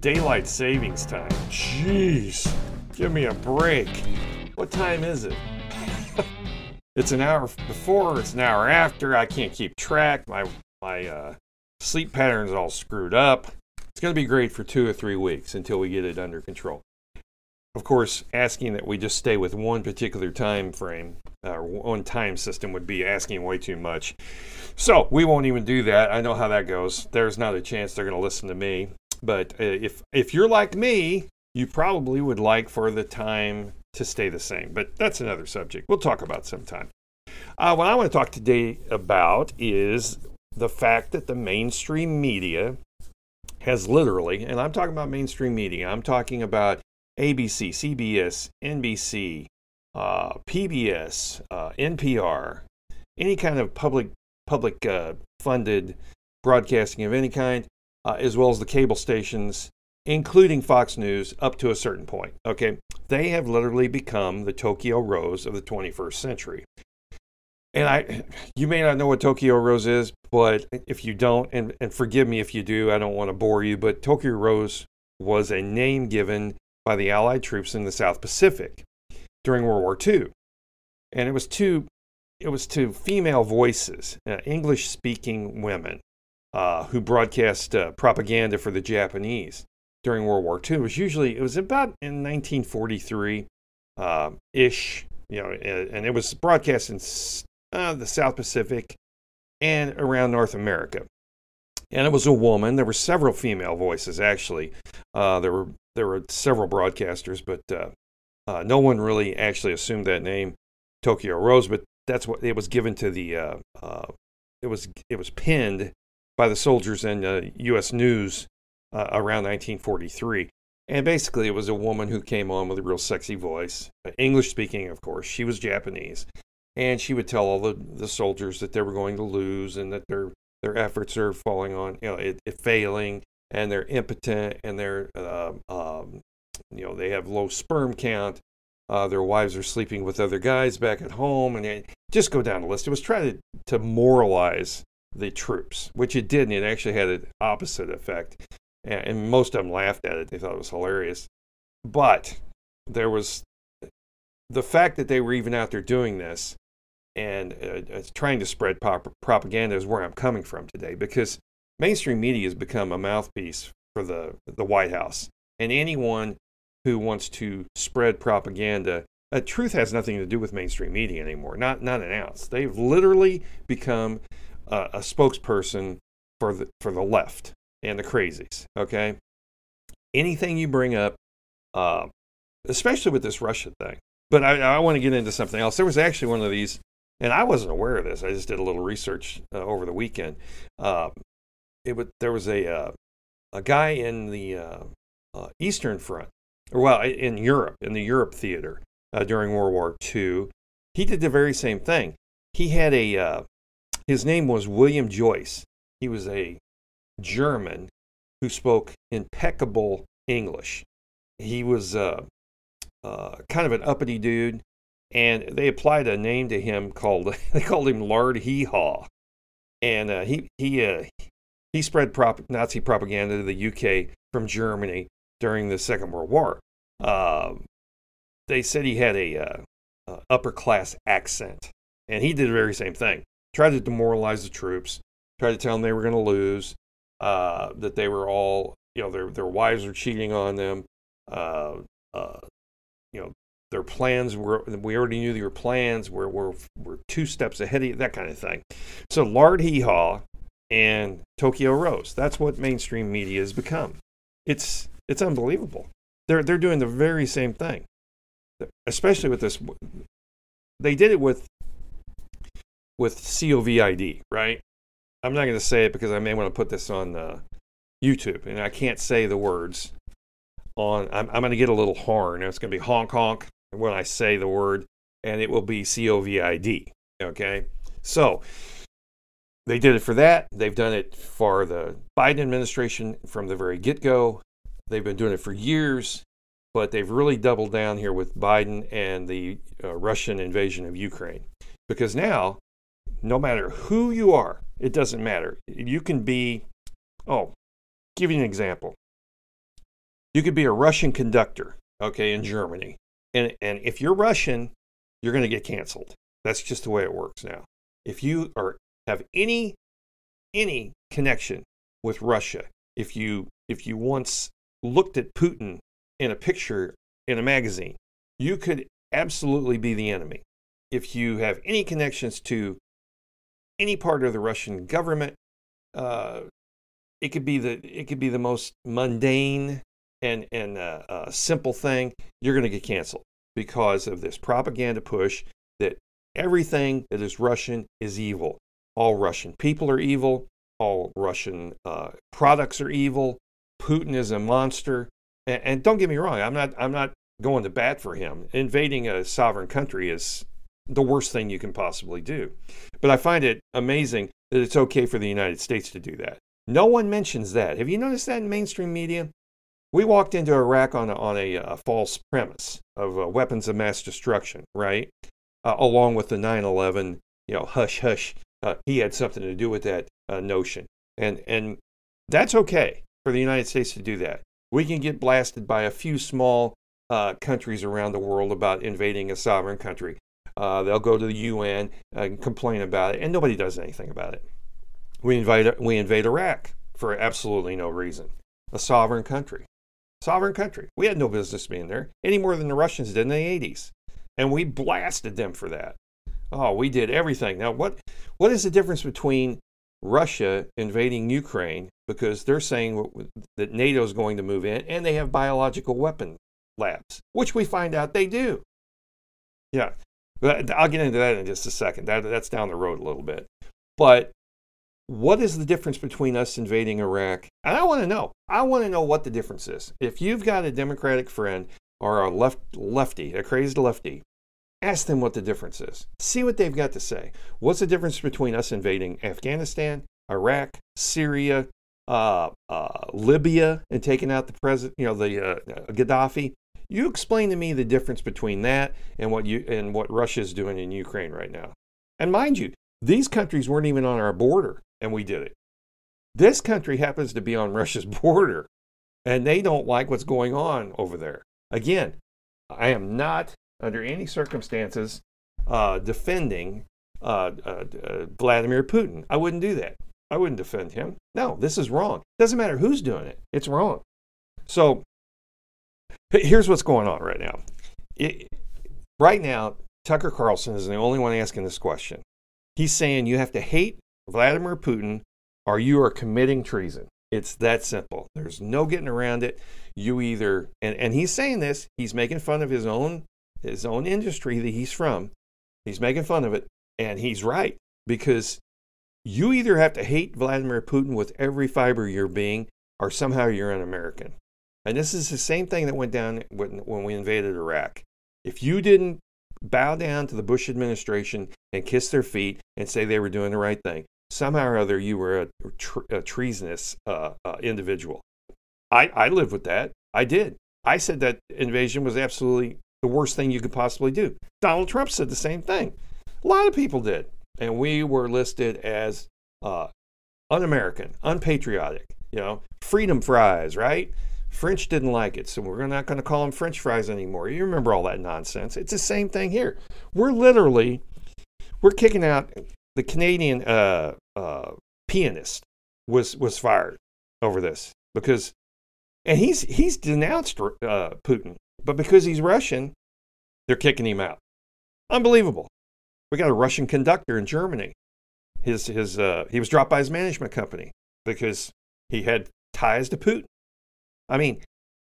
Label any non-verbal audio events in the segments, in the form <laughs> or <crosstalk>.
Daylight savings time. Jeez. Give me a break. What time is it? <laughs> it's an hour before, it's an hour after. I can't keep track. My my uh, sleep pattern's all screwed up. It's going to be great for two or three weeks until we get it under control. Of course, asking that we just stay with one particular time frame or uh, one time system would be asking way too much. So we won't even do that. I know how that goes. There's not a chance they're going to listen to me. But uh, if if you're like me, you probably would like for the time to stay the same. But that's another subject. We'll talk about sometime. Uh, what I want to talk today about is the fact that the mainstream media has literally, and I'm talking about mainstream media, I'm talking about ABC, CBS, NBC, uh, PBS, uh, NPR, any kind of public public uh, funded broadcasting of any kind, uh, as well as the cable stations, including Fox News, up to a certain point. Okay, they have literally become the Tokyo Rose of the 21st century. And I, <sighs> you may not know what Tokyo Rose is, but if you don't, and, and forgive me if you do, I don't want to bore you, but Tokyo Rose was a name given by the Allied troops in the South Pacific during World War II, and it was to it was to female voices, uh, English speaking women uh, who broadcast uh, propaganda for the Japanese during World War II. It was usually, it was about in 1943 uh, ish, you know, and it was broadcast in uh, the South Pacific and around North America. And it was a woman. There were several female voices, actually. Uh, there were there were several broadcasters, but uh, no one really actually assumed that name, Tokyo Rose. But that's what it was given to the. it was it was pinned by the soldiers in uh, U.S. News uh, around 1943. And basically, it was a woman who came on with a real sexy voice, uh, English speaking, of course. She was Japanese. And she would tell all the, the soldiers that they were going to lose and that their, their efforts are falling on, you know, it, it failing and they're impotent and they're, uh, um, you know, they have low sperm count. Uh, their wives are sleeping with other guys back at home. And just go down the list. It was trying to, to moralize the troops, which it didn't. it actually had an opposite effect. And most of them laughed at it; they thought it was hilarious. But there was the fact that they were even out there doing this and uh, trying to spread pop- propaganda is where I'm coming from today, because mainstream media has become a mouthpiece for the the White House, and anyone who wants to spread propaganda uh, truth has nothing to do with mainstream media anymore. Not not an ounce. They've literally become uh, a spokesperson for the for the left and the crazies. Okay, anything you bring up, uh, especially with this Russia thing. But I, I want to get into something else. There was actually one of these, and I wasn't aware of this. I just did a little research uh, over the weekend. Um, it would there was a uh, a guy in the uh, uh, Eastern Front, or well, in Europe, in the Europe theater during World War II. He did the very same thing. He had a his name was William Joyce. He was a German who spoke impeccable English. He was uh, uh, kind of an uppity dude, and they applied a name to him called <laughs> they called him Lord Hee Haw, and uh, he he uh, he spread prop- Nazi propaganda to the UK from Germany during the Second World War. Um, they said he had a uh, upper class accent, and he did the very same thing tried to demoralize the troops, tried to tell them they were going to lose, uh, that they were all, you know, their their wives were cheating on them, uh, uh, you know, their plans were we already knew their plans were were were two steps ahead of you, that kind of thing. So Lord Hee Haw and Tokyo Rose, that's what mainstream media has become. It's it's unbelievable. They're they're doing the very same thing, especially with this. They did it with with COVID, right? I'm not going to say it because I may want to put this on uh, YouTube and I can't say the words. on. I'm, I'm going to get a little horn. It's going to be honk honk when I say the word, and it will be COVID. Okay, so they did it for that. They've done it for the Biden administration from the very get go. They've been doing it for years, but they've really doubled down here with Biden and the uh, Russian invasion of Ukraine. Because now, no matter who you are, it doesn't matter. You can be, oh, give you an example. You could be a Russian conductor, okay, in Germany. And, and if you're Russian, you're going to get canceled. That's just the way it works now. If you are have any any connection with Russia, if you if you once looked at Putin in a picture in a magazine, you could absolutely be the enemy. If you have any connections to any part of the Russian government, uh, it could be the it could be the most mundane and and uh, uh, simple thing. You're going to get canceled because of this propaganda push that everything that is Russian is evil. All Russian people are evil. All Russian uh, products are evil. Putin is a monster. And, and don't get me wrong, I'm not I'm not going to bat for him. Invading a sovereign country is the worst thing you can possibly do. But I find it amazing that it's okay for the United States to do that. No one mentions that. Have you noticed that in mainstream media? We walked into Iraq on a, on a, a uh, false premise of uh, weapons of mass destruction, right? Uh, along with the 9/11, you know, hush hush. Uh, he had something to do with that uh, notion, and and that's okay for the United States to do that. We can get blasted by a few small uh, countries around the world about invading a sovereign country. Uh, they'll go to the UN and complain about it, and nobody does anything about it. We invade, we invade Iraq for absolutely no reason. A sovereign country. Sovereign country. We had no business being there any more than the Russians did in the 80s. And we blasted them for that. Oh, we did everything. Now, what, what is the difference between Russia invading Ukraine because they're saying that NATO is going to move in and they have biological weapon labs, which we find out they do. Yeah, I'll get into that in just a second. That, that's down the road a little bit. But what is the difference between us invading Iraq? And I want to know. I want to know what the difference is. If you've got a Democratic friend or a left lefty, a crazed lefty, ask them what the difference is. See what they've got to say. What's the difference between us invading Afghanistan, Iraq, Syria, uh, uh, Libya, and taking out the president, you know, the uh, Gaddafi? You explain to me the difference between that and what you and what Russia is doing in Ukraine right now. And mind you, these countries weren't even on our border, and we did it. This country happens to be on <laughs> Russia's border, and they don't like what's going on over there. Again, I am not under any circumstances uh, defending uh, uh, uh Vladimir Putin. I wouldn't do that. I wouldn't defend him. No, this is wrong. Doesn't matter who's doing it. It's wrong. So here's what's going on right now. It, right now, Tucker Carlson is the only one asking this question. He's saying you have to hate Vladimir Putin or you are committing treason. It's that simple. There's no getting around it. You either and, and he's saying this, he's making fun of his own his own industry that he's from. He's making fun of it, and he's right because you either have to hate Vladimir Putin with every fiber of your being, or somehow you're an American. And this is the same thing that went down when, when we invaded Iraq. If you didn't bow down to the Bush administration and kiss their feet and say they were doing the right thing, somehow or other you were a, a treasonous uh, uh, individual. I, I lived with that. I did. I said that invasion was absolutely the worst thing you could possibly do. Donald Trump said the same thing. A lot of people did. And we were listed as uh, un American, unpatriotic, you know, freedom fries, right? French didn't like it, so we're not going to call them French fries anymore. You remember all that nonsense. It's the same thing here. We're literally, we're kicking out the Canadian uh, uh, pianist was was fired over this because, and he's he's denounced uh, Putin, but because he's Russian, they're kicking him out. Unbelievable. We got a Russian conductor in Germany. His his uh, he was dropped by his management company because he had ties to Putin. I mean,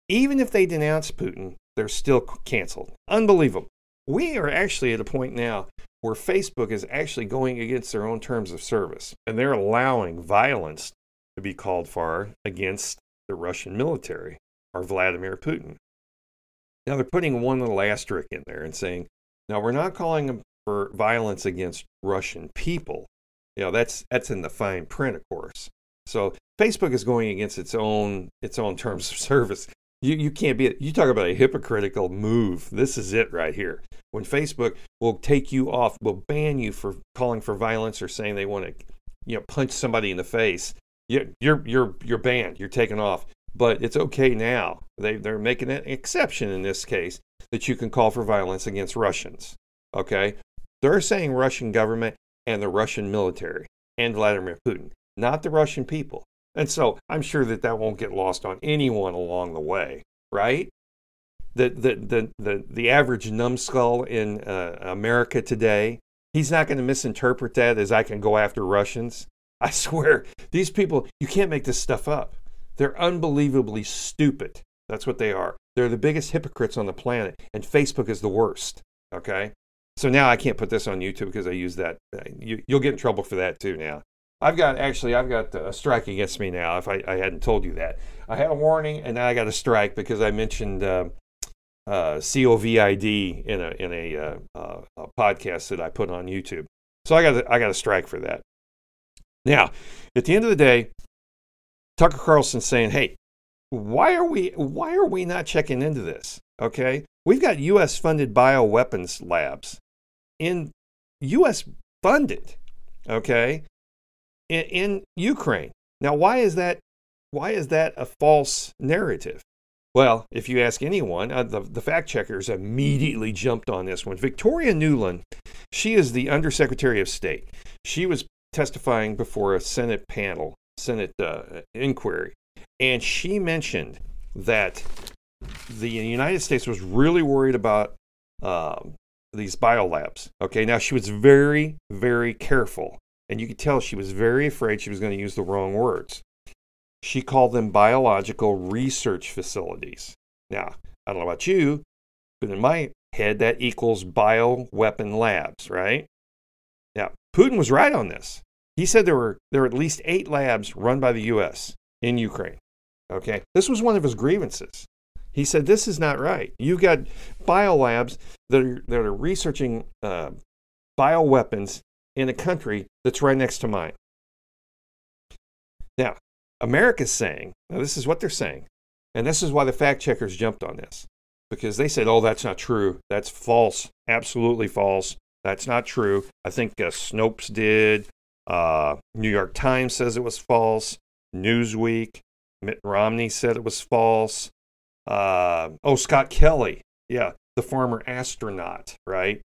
even if they denounce Putin, they're still canceled. Unbelievable. We are actually at a point now where Facebook is actually going against their own terms of service, and they're allowing violence to be called for against the Russian military or Vladimir Putin. Now they're putting one little asterisk in there and saying, now we're not calling for violence against Russian people. You know, that's that's in the fine print, of course. So Facebook is going against its own its own terms of service. You you can't be you talk about a hypocritical move. This is it right here. When Facebook will take you off, will ban you for calling for violence or saying they want to, you know, punch somebody in the face. You, you're you're you're banned. You're taken off. But it's okay now. They they're making an exception in this case that you can call for violence against Russians. Okay, they're saying Russian government and the Russian military and Vladimir Putin, not the Russian people. And so I'm sure that that won't get lost on anyone along the way, right? The, the, the, the, the average numbskull in uh, America today, he's not going to misinterpret that as I can go after Russians. <laughs> I swear, these people, you can't make this stuff up. They're unbelievably stupid. That's what they are. They're the biggest hypocrites on the planet, and Facebook is the worst. Okay? So now I can't put this on YouTube because I use that. Uh, you, will get in trouble for that too now. I've got actually I've got a strike against me now. If I, I hadn't told you that, I had a warning and now I got a strike because I mentioned uh, uh, COVID in a in a, uh, uh, a, podcast that I put on YouTube. So I got a, I got a strike for that. Now, at the end of the day, Tucker Carlson saying, "Hey, why are we why are we not checking into this?" Okay, we've got U.S. funded bioweapons labs in U.S. funded. Okay, in, in Ukraine. Now, why is that? Why is that a false narrative? Well, if you ask anyone, uh, the, the fact checkers immediately jumped on this one. Victoria Nuland, she is the Undersecretary of State. She was testifying before a Senate panel, Senate uh, inquiry, and she mentioned that the United States was really worried about um, these biolabs. Okay, now she was very, very careful and you could tell she was very afraid she was going to use the wrong words. She called them biological research facilities. Now, I don't know about you, but in my head, that equals bioweapon labs, right? Now, Putin was right on this. He said there were there were at least eight labs run by the U.S. in Ukraine. Okay, this was one of his grievances. He said this is not right. You've got biolabs that are that are researching uh, bioweapons in a country that's right next to mine. Now, America's saying, now this is what they're saying, and this is why the fact checkers jumped on this, because they said, oh, that's not true. That's false. Absolutely false. That's not true. I think uh, Snopes did. Uh, New York Times says it was false. Newsweek, Mitt Romney said it was false. Uh, oh, Scott Kelly. Yeah, the former astronaut, right?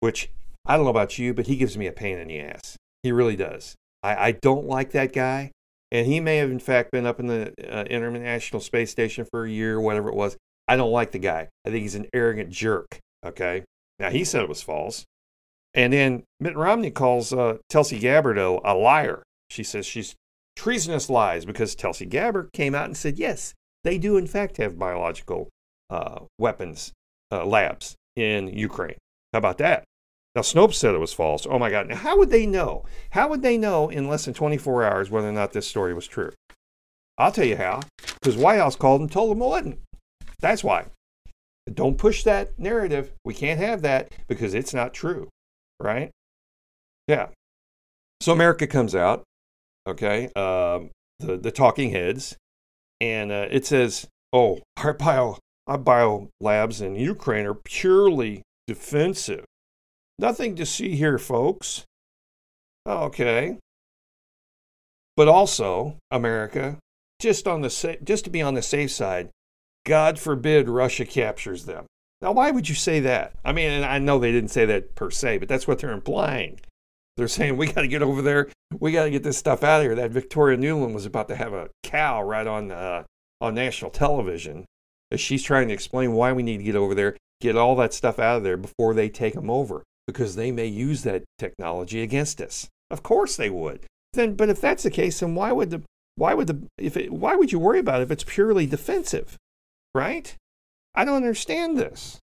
Which I don't know about you, but he gives me a pain in the ass. He really does. I, I don't like that guy. And he may have, in fact, been up in the uh, International Space Station for a year, whatever it was. I don't like the guy. I think he's an arrogant jerk. Okay. Now, he said it was false. And then Mitt Romney calls uh, Tulsi Gabbard a, liar. She says she's treasonous lies because Tulsi Gabbard came out and said, yes, they do, in fact, have biological uh, weapons uh, labs in Ukraine. How about that? Now, Snopes said it was false. Oh my God. Now, how would they know? How would they know in less than 24 hours whether or not this story was true? I'll tell you how. Because White House called and told them it wasn't. That's why. Don't push that narrative. We can't have that because it's not true. Right? Yeah. So America comes out, okay, uh, the, the talking heads, and uh, it says, oh, our bio, our bio labs in Ukraine are purely defensive. Nothing to see here, folks. Okay. But also, America, just on the just to be on the safe side, God forbid Russia captures them. Now, why would you say that? I mean, and I know they didn't say that per se, but that's what they're implying. They're saying we got to get over there. We got to get this stuff out of here. That Victoria Nuland was about to have a cow right on uh, on national television as she's trying to explain why we need to get over there, get all that stuff out of there before they take them over because they may use that technology against us. Of course they would. Then, but if that's the case, then why would the why would the if it, why would you worry about it if it's purely defensive, right? I don't understand this.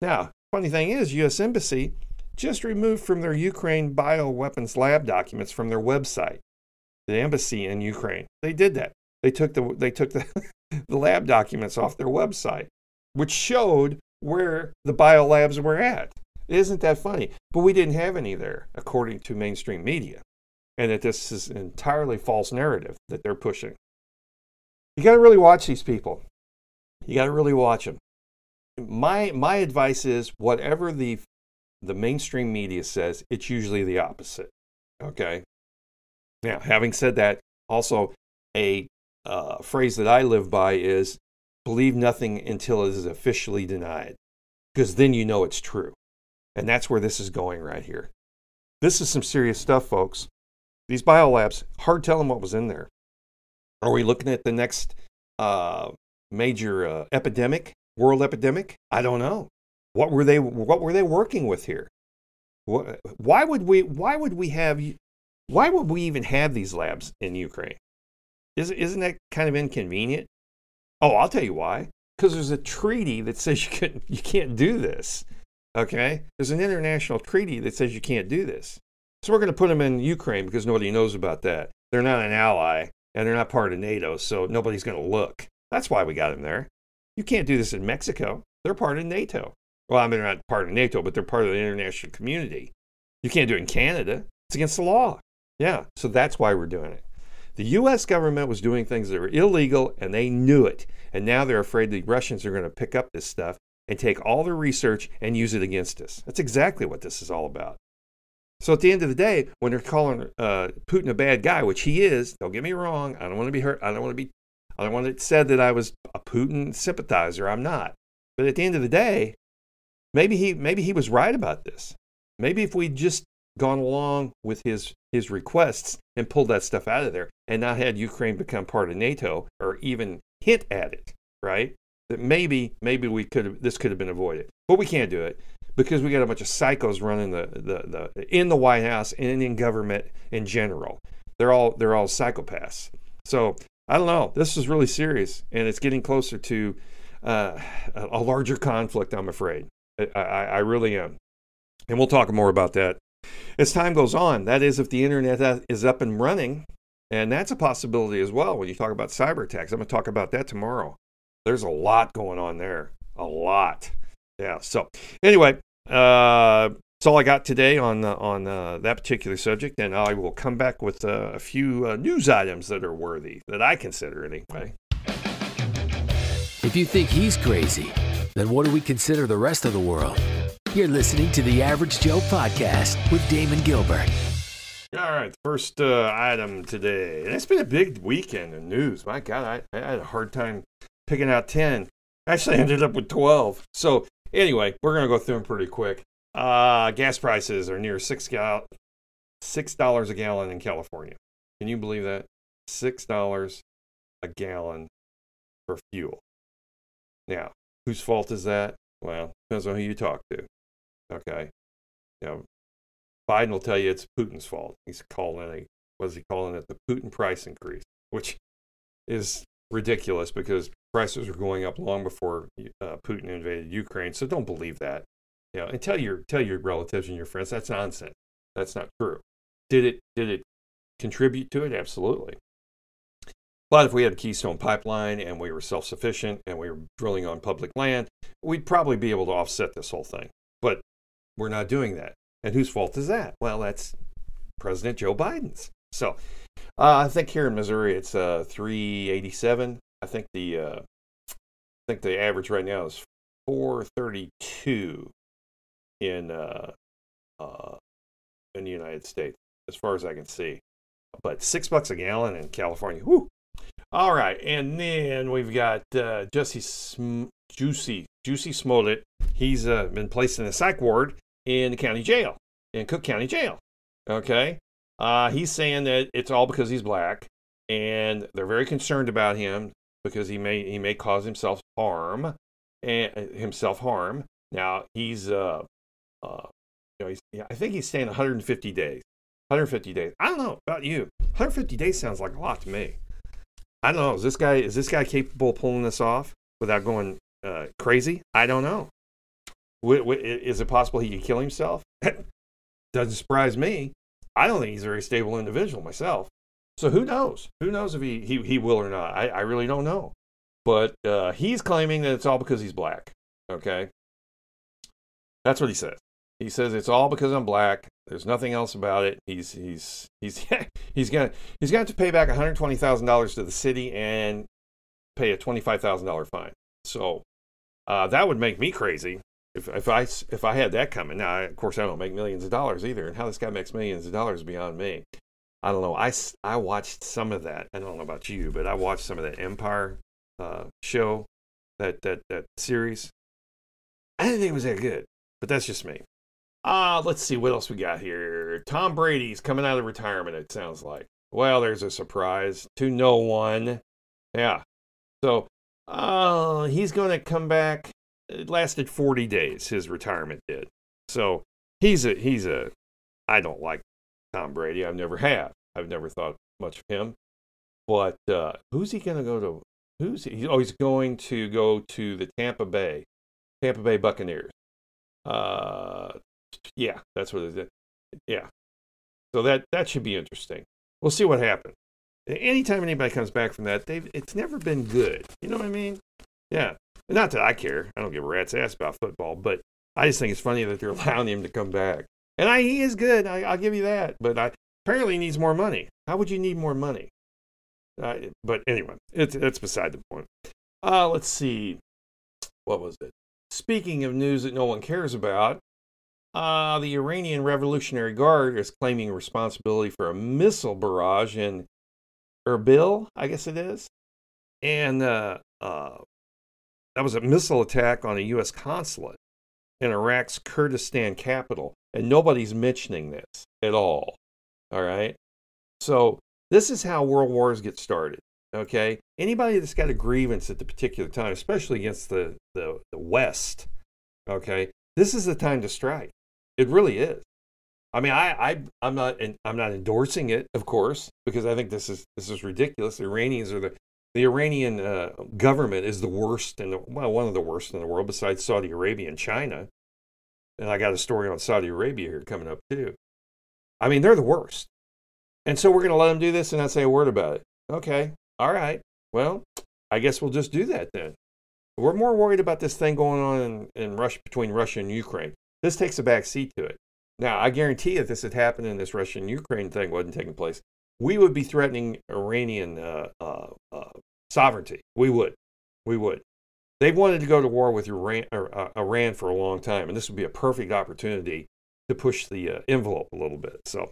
Now, funny thing is, U.S. Embassy just removed from their Ukraine bioweapons lab documents from their website. The embassy in Ukraine, they did that. They took the they took the <laughs> the lab documents off their website, which showed where the biolabs were at. Isn't that funny? But we didn't have any there, according to mainstream media. And that this is an entirely false narrative that they're pushing. You got to really watch these people. You got to really watch them. My my advice is whatever the the mainstream media says, it's usually the opposite. Okay. Now, having said that, also a uh, phrase that I live by is believe nothing until it is officially denied, because then you know it's true. And that's where this is going right here. This is some serious stuff, folks. These biolabs, hard telling what was in there. Are we looking at the next uh, major uh, epidemic, world epidemic? I don't know. What were they? What were they working with here? Why would we? Why would we have? Why would we even have these labs in Ukraine? Is, isn't that kind of inconvenient? Oh, I'll tell you why. Because there's a treaty that says you can you can't do this. Okay, there's an international treaty that says you can't do this. So we're going to put them in Ukraine because nobody knows about that. They're not an ally and they're not part of NATO, so nobody's going to look. That's why we got them there. You can't do this in Mexico. They're part of NATO. Well, I mean, they're not part of NATO, but they're part of the international community. You can't do it in Canada. It's against the law. Yeah, so that's why we're doing it. The US government was doing things that were illegal and they knew it. And now they're afraid the Russians are going to pick up this stuff and take all their research and use it against us. That's exactly what this is all about. So at the end of the day, when they're calling uh, Putin a bad guy, which he is, don't get me wrong. I don't want to be hurt. I don't want to be. I don't want it said that I was a Putin sympathizer. I'm not. But at the end of the day, maybe he maybe he was right about this. Maybe if we'd just gone along with his his requests and pulled that stuff out of there and not had Ukraine become part of NATO or even hint at it, right? That maybe maybe we could have this could have been avoided. But we can't do it because we got a bunch of psychos running the, the, the in the White House and in government in general. They're all they're all psychopaths. So I don't know. This is really serious, and it's getting closer to uh, a larger conflict. I'm afraid. I, I, I really am, and we'll talk more about that as time goes on. That is, if the internet is up and running, and that's a possibility as well when you talk about cyber attacks. I'm going to talk about that tomorrow. There's a lot going on there. A lot. Yeah. So, anyway, uh, that's all I got today on uh, on uh, that particular subject, and I will come back with uh, a few uh, news items that are worthy that I consider anyway. If you think he's crazy, then what do we consider the rest of the world? You're listening to the Average Joe podcast with Damon Gilbert. All right, first uh, item today. And it's been a big weekend in news. My God, I, I, had a hard time picking out 10. Actually, I ended up with 12. So, anyway, we're going to go through them pretty quick. Uh, gas prices are near six gal- $6 a gallon in California. Can you believe that? $6 a gallon for fuel. Now, whose fault is that? Well, depends on who you talk to. Okay. You know, Biden will tell you it's Putin's fault. He's calling it, what is he calling it? The Putin price increase, which is ridiculous because prices were going up long before uh, Putin invaded Ukraine. So don't believe that. You know, and tell your tell your relatives and your friends that's nonsense. That's not true. Did it did it contribute to it? Absolutely. But if we had a Keystone pipeline and we were self sufficient and we were drilling on public land, we'd probably be able to offset this whole thing. But we're not doing that. And whose fault is that? Well, that's President Joe Biden's. So uh, I think here in Missouri it's uh, 387. I think the uh, I think the average right now is 432 in uh, uh, in the United States, as far as I can see. But six bucks a gallon in California. Whoo! All right, and then we've got uh, Jesse Sm- Jussie Jussie Smollett. He's uh, been placed in a psych ward in the county jail, in Cook County Jail. Okay. Uh, he's saying that it's all because he's black, and they're very concerned about him because he may he may cause himself harm and uh, himself harm. Now he's uh, uh you know he's I think he's staying 150 days. 150 days. I don't know about you. 150 days sounds like a lot to me. I don't know. Is this guy is this guy capable of pulling this off without going uh, crazy? I don't know. Is it possible he could kill himself? <laughs> Doesn't surprise me. I don't think he's a very stable individual myself. So who knows? Who knows if he, he, he will or not? I, I really don't know. But uh, he's claiming that it's all because he's black. Okay. That's what he says. He says it's all because I'm black. There's nothing else about it. He's he's he's <laughs> he's gonna he's gonna have to pay back 120 thousand dollars to the city and pay a twenty five thousand dollar fine. So uh, that would make me crazy if if I if I had that coming. Now, of course, I don't make millions of dollars either, and how this guy makes millions of dollars beyond me. I don't know. I I watched some of that. I don't know about you, but I watched some of that Empire uh, show, that that that series. I didn't think it was that good, but that's just me. Uh, let's see what else we got here. Tom Brady's coming out of retirement, it sounds like. Well, there's a surprise to no one. Yeah. So uh, he's going to come back. It lasted 40 days, his retirement did. So he's a, he's a, I don't like Tom Brady. I've never have. I've never thought much of him. But uh, who's he going to go to? Who's he? Oh, he's going to go to the Tampa Bay, Tampa Bay Buccaneers. Uh, yeah, that's what it is. Yeah. So that that should be interesting. We'll see what happens. Anytime anybody comes back from that, they've it's never been good. You know what I mean? Yeah. Not that I care. I don't give a rat's ass about football, but I just think it's funny that they're <laughs> allowing him to come back. And I, he is good. I, will give you that. But I, apparently he needs more money. How would you need more money? Uh, but anyway, it's it's beside the point. Uh, let's see. What was it? Speaking of news that no one cares about, uh, the Iranian Revolutionary Guard is claiming responsibility for a missile barrage in Erbil, I guess it is. And uh, uh, that was a missile attack on a U.S. consulate in Iraq's Kurdistan capital. And nobody's mentioning this at all. All right. So, this is how world wars get started. Okay. Anybody that's got a grievance at the particular time, especially against the, the, the West, okay, this is the time to strike. It really is. I mean, I, I I'm not I'm not endorsing it, of course, because I think this is this is ridiculous. The Iranians are the the Iranian uh, government is the worst in the well, one of the worst in the world, besides Saudi Arabia and China. And I got a story on Saudi Arabia here coming up too. I mean, they're the worst. And so we're going to let them do this and not say a word about it. Okay, all right. Well, I guess we'll just do that then. We're more worried about this thing going on in, in Russia between Russia and Ukraine. This takes a back seat to it. Now, I guarantee if this had happened and this Russian Ukraine thing wasn't taking place, we would be threatening Iranian uh, uh, uh, sovereignty. We would. We would. They've wanted to go to war with Iran, uh, Iran for a long time, and this would be a perfect opportunity to push the uh, envelope a little bit. So,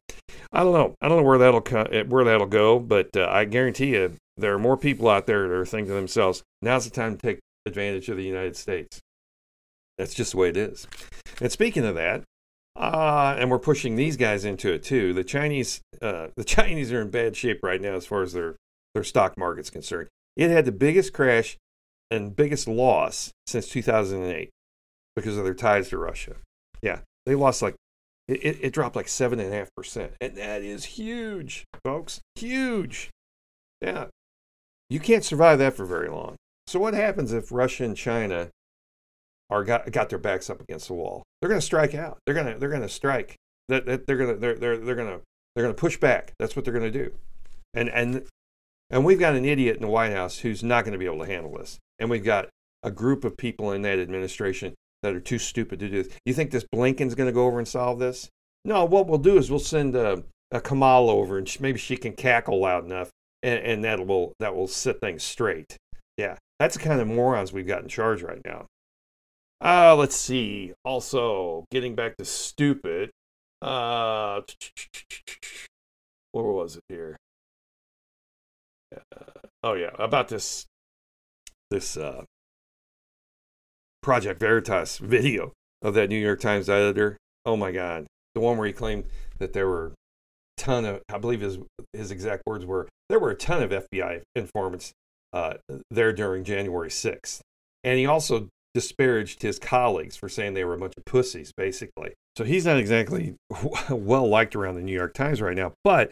I don't know. I don't know where that'll co- eh, where that'll go, but uh, I guarantee you there are more people out there that are thinking to themselves, "Now's the time to take advantage of the United States." That's just the way it is. And speaking of that, uh, and we're pushing these guys into it too. The Chinese, uh, <laughs> the Chinese are in bad shape right now as far as their their stock market's concerned. It had the biggest crash and biggest loss since 2008 because of their ties to Russia. Yeah, they lost like it, it dropped like seven and a half percent, and that is huge, folks. Huge. Yeah, you can't survive that for very long. So what happens if Russia and China are got got their backs up against the wall. They're going to strike out. They're going to they're going to strike. That, that they're going to they're they're they're going to they're going to push back. That's what they're going to do. And and and we've got an idiot in the White House who's not going to be able to handle this. And we've got a group of people in that administration that are too stupid to do this. You think this Blinken's going to go over and solve this? No. What we'll do is we'll send a, a Kamal over, and maybe she can cackle loud enough, and, and that will that will set things straight. Yeah, that's the kind of morons we've got in charge right now. Uh, let's see. Also, getting back to stupid. Uh, where was it here? Uh, oh yeah, about this this uh, Project Veritas video of that New York Times editor. Oh my God, the one where he claimed that there were a ton of, I believe his his exact words were, there were a ton of FBI informants uh, there during January 6th. And he also disparaged his colleagues for saying they were a bunch of pussies, basically. So he's not exactly <laughs> well liked around the New York Times right now. But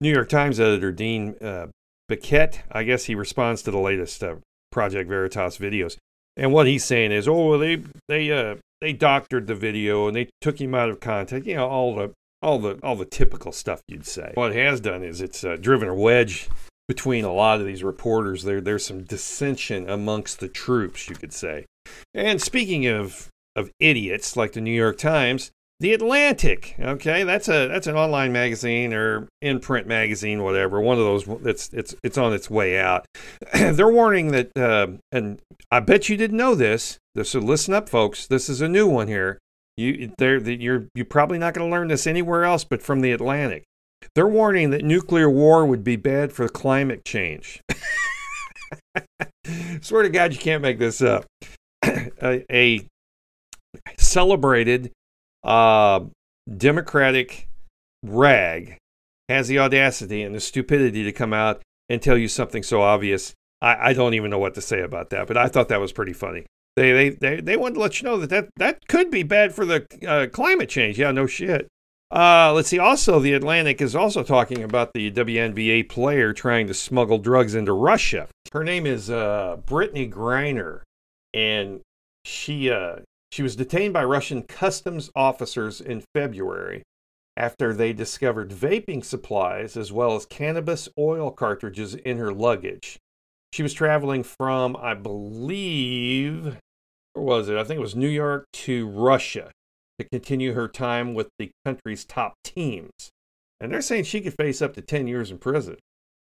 New York Times editor Dean uh, Baquet, I guess he responds to the latest uh, Project Veritas videos, and what he's saying is, oh, they they uh, they doctored the video and they took him out of context. You know, all the all the all the typical stuff you'd say. What it has done is it's uh, driven a wedge between a lot of these reporters. There, there's some dissension amongst the troops, you could say. And speaking of of idiots like the New York Times, the Atlantic, okay, that's a that's an online magazine or in print magazine, whatever. One of those that's it's it's on its way out. <clears throat> They're warning that, uh, and I bet you didn't know this. So listen up, folks. This is a new one here. You there you're you're probably not going to learn this anywhere else but from the Atlantic. They're warning that nuclear war would be bad for climate change. <laughs> Swear to God, you can't make this up. A, a celebrated uh, Democratic rag has the audacity and the stupidity to come out and tell you something so obvious. I, I don't even know what to say about that, but I thought that was pretty funny. They, they, they, they wanted to let you know that that, that could be bad for the uh, climate change. Yeah, no shit. Uh, let's see. Also, the Atlantic is also talking about the WNBA player trying to smuggle drugs into Russia. Her name is uh, Brittney Griner, and she uh, she was detained by Russian customs officers in February after they discovered vaping supplies as well as cannabis oil cartridges in her luggage. She was traveling from, I believe, or was it? I think it was New York to Russia to continue her time with the country's top teams. And they're saying she could face up to 10 years in prison.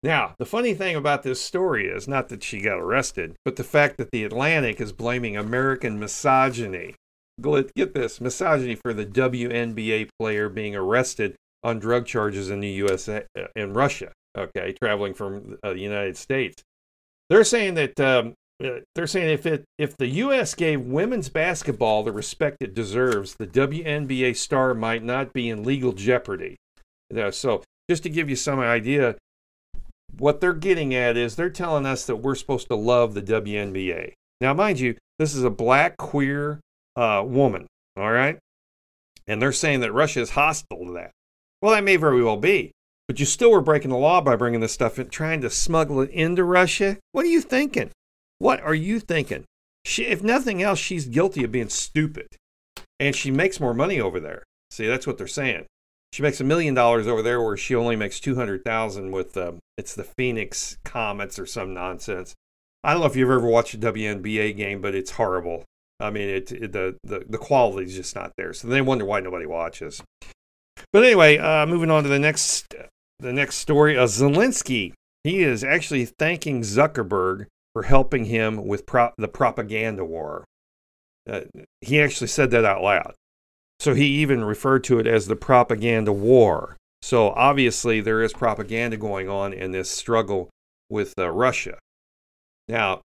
Now, the funny thing about this story is not that she got arrested, but the fact that the Atlantic is blaming American misogyny. Get this misogyny for the WNBA player being arrested on drug charges in the US uh, in Russia, okay, traveling from uh, the United States. They're saying that um, uh, they're saying if it if the U.S. gave women's basketball the respect it deserves, the WNBA star might not be in legal jeopardy. So just to give you some idea, what they're getting at is they're telling us that we're supposed to love the WNBA. Now, mind you, this is a black queer uh, woman, all right? And they're saying that Russia is hostile to that. Well, that may very well be, but you still were breaking the law by bringing this stuff in, trying to smuggle it into Russia. What are you thinking? What are you thinking? She, if nothing else, she's guilty of being stupid, and she makes more money over there. See, that's what they're saying she makes a million dollars over there where she only makes 200,000 with um, it's the Phoenix Comets or some nonsense. I don't know if you've ever watched a WNBA game, but it's horrible. I mean, it, it the, the the quality is just not there. So they wonder why nobody watches. But anyway, uh, moving on to the next the next story. Uh, Zelensky he is actually thanking Zuckerberg for helping him with pro- the propaganda war. Uh, he actually said that out loud. So he even referred to it as the propaganda war. So obviously, there is propaganda going on in this struggle with uh, Russia. Now,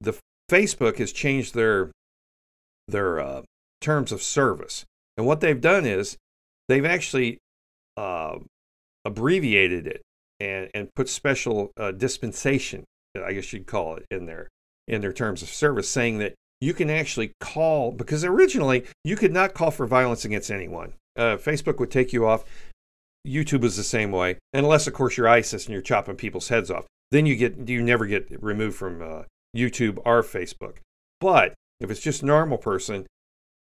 the Facebook has changed their their uh, terms of service, and what they've done is they've actually uh, abbreviated it and and put special uh, dispensation, I guess you'd call it, in there in their terms of service, saying that you can actually call because originally you could not call for violence against anyone. Uh, Facebook would take you off. YouTube is the same way, unless of course you're ISIS and you're chopping people's heads off. Then you get you never get removed from uh, YouTube or Facebook. But if it's just normal person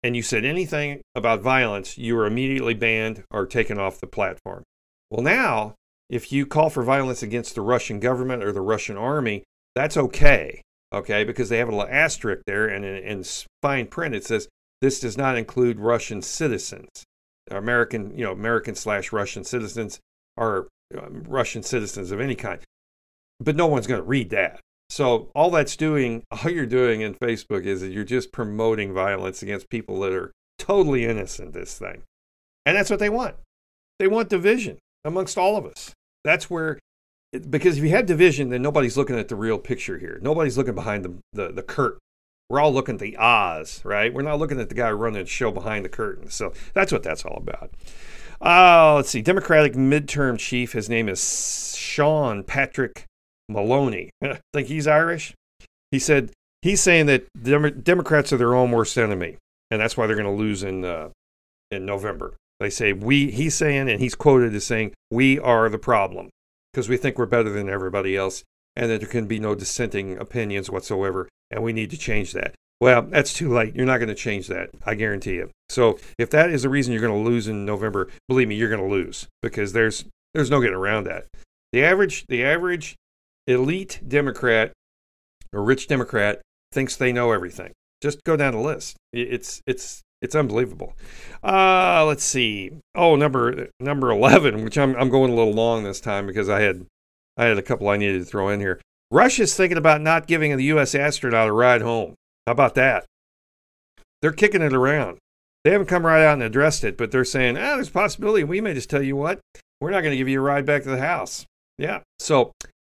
and you said anything about violence, you were immediately banned or taken off the platform. Well, now if you call for violence against the Russian government or the Russian army, that's okay okay, because they have a little asterisk there, and in, in fine print it says this does not include Russian citizens, American, you know, American slash Russian citizens or um, Russian citizens of any kind. But no one's going to read that. So all that's doing, <laughs> all you're doing in Facebook is that you're just promoting violence against people that are totally innocent. This thing, and that's what they want. They want division amongst all of us. That's where because if you have division, then nobody's looking at the real picture here. Nobody's looking behind the, the, the curtain. We're all looking at the Oz, right? We're not looking at the guy running the show behind the curtain. So that's what that's all about. Uh, let's see. Democratic midterm chief, his name is Sean Patrick Maloney. I <laughs> think he's Irish. He said he's saying that Democrats are their own worst enemy, and that's why they're going to lose in uh, in November. They say we. He's saying, and he's quoted as saying, "We are the problem." Because we think we're better than everybody else and that there can be no dissenting opinions whatsoever, and we need to change that. Well, that's too late. You're not going to change that. I guarantee you. So if that is the reason you're going to lose in November, believe me, you're going to lose because there's there's no getting around that. The average, the average elite Democrat or rich Democrat thinks they know everything. Just go down the list. It's it's it's unbelievable. Uh, let's see. Oh, number number eleven, which I'm I'm going a little long this time because I had I had a couple I needed to throw in here. Russia's thinking about not giving the U.S. astronaut a ride home. How about that? They're kicking it around. They haven't come right out and addressed it, but they're saying, ah, there's a possibility we may just tell you what, we're not going to give you a ride back to the house. Yeah. So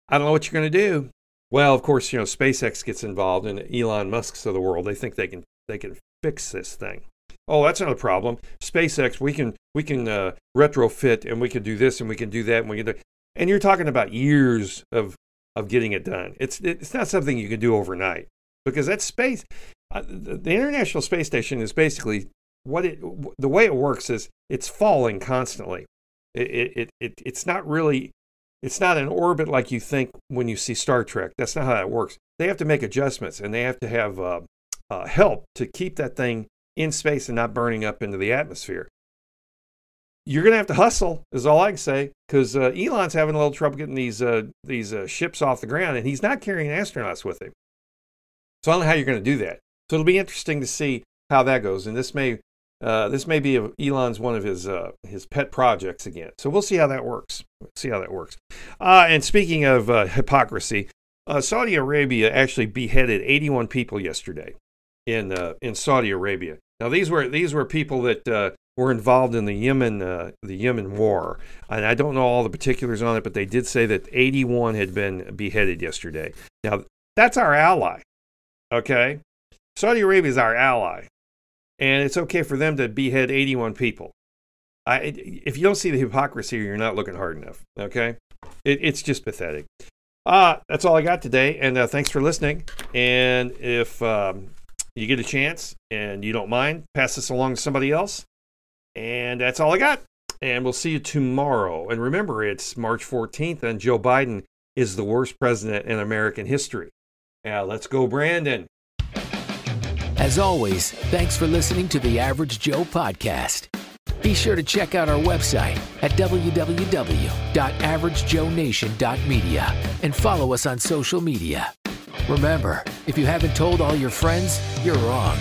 I don't know what you're going to do. Well, of course, you know, SpaceX gets involved and Elon Musk's of the world. They think they can they can fix this thing. Oh, that's not a problem. SpaceX, we can we can uh, retrofit and we can do this and we can do that and we can do. And you're talking about years of of getting it done. It's it's not something you can do overnight because that space. Uh, the International Space Station is basically what it the way it works is it's falling constantly. It, it, it, it's not really it's not an orbit like you think when you see Star Trek. That's not how that works. They have to make adjustments and they have to have uh, uh, help to keep that thing in space and not burning up into the atmosphere. You're going to have to hustle, is all I can say, because uh, Elon's having a little trouble getting these uh, these uh, ships off the ground, and he's not carrying astronauts with him. So I don't know how you're going to do that. So it'll be interesting to see how that goes, and this may uh, this may be a, Elon's one of his uh, his pet projects again. So we'll see how that works. We'll see how that works. Uh, and speaking of hypocrisy, Saudi Arabia actually beheaded 81 people yesterday in uh, in Saudi Arabia. Now these were these were people that were involved in the Yemen the Yemen war, and I don't know all the particulars on it, but they did say that 81 had been beheaded yesterday. Now that's our ally. Okay, Saudi Arabia is our ally and it's okay for them to behead 81 people. I, if you don't see the hypocrisy, you're not looking hard enough. Okay, it, it's just pathetic. Uh, that's all I got today, and uh, thanks for listening. And if um, you get a chance and you don't mind, pass this along to somebody else. And that's all I got. And we'll see you tomorrow. And remember, it's March 14th, and Joe Biden is the worst president in American history. Yeah, let's go, Brandon. As always, thanks for listening to the Average Joe podcast. Be sure to check out our website at www.averagejoenation.media and follow us on social media. Remember, if you haven't told all your friends, you're wrong.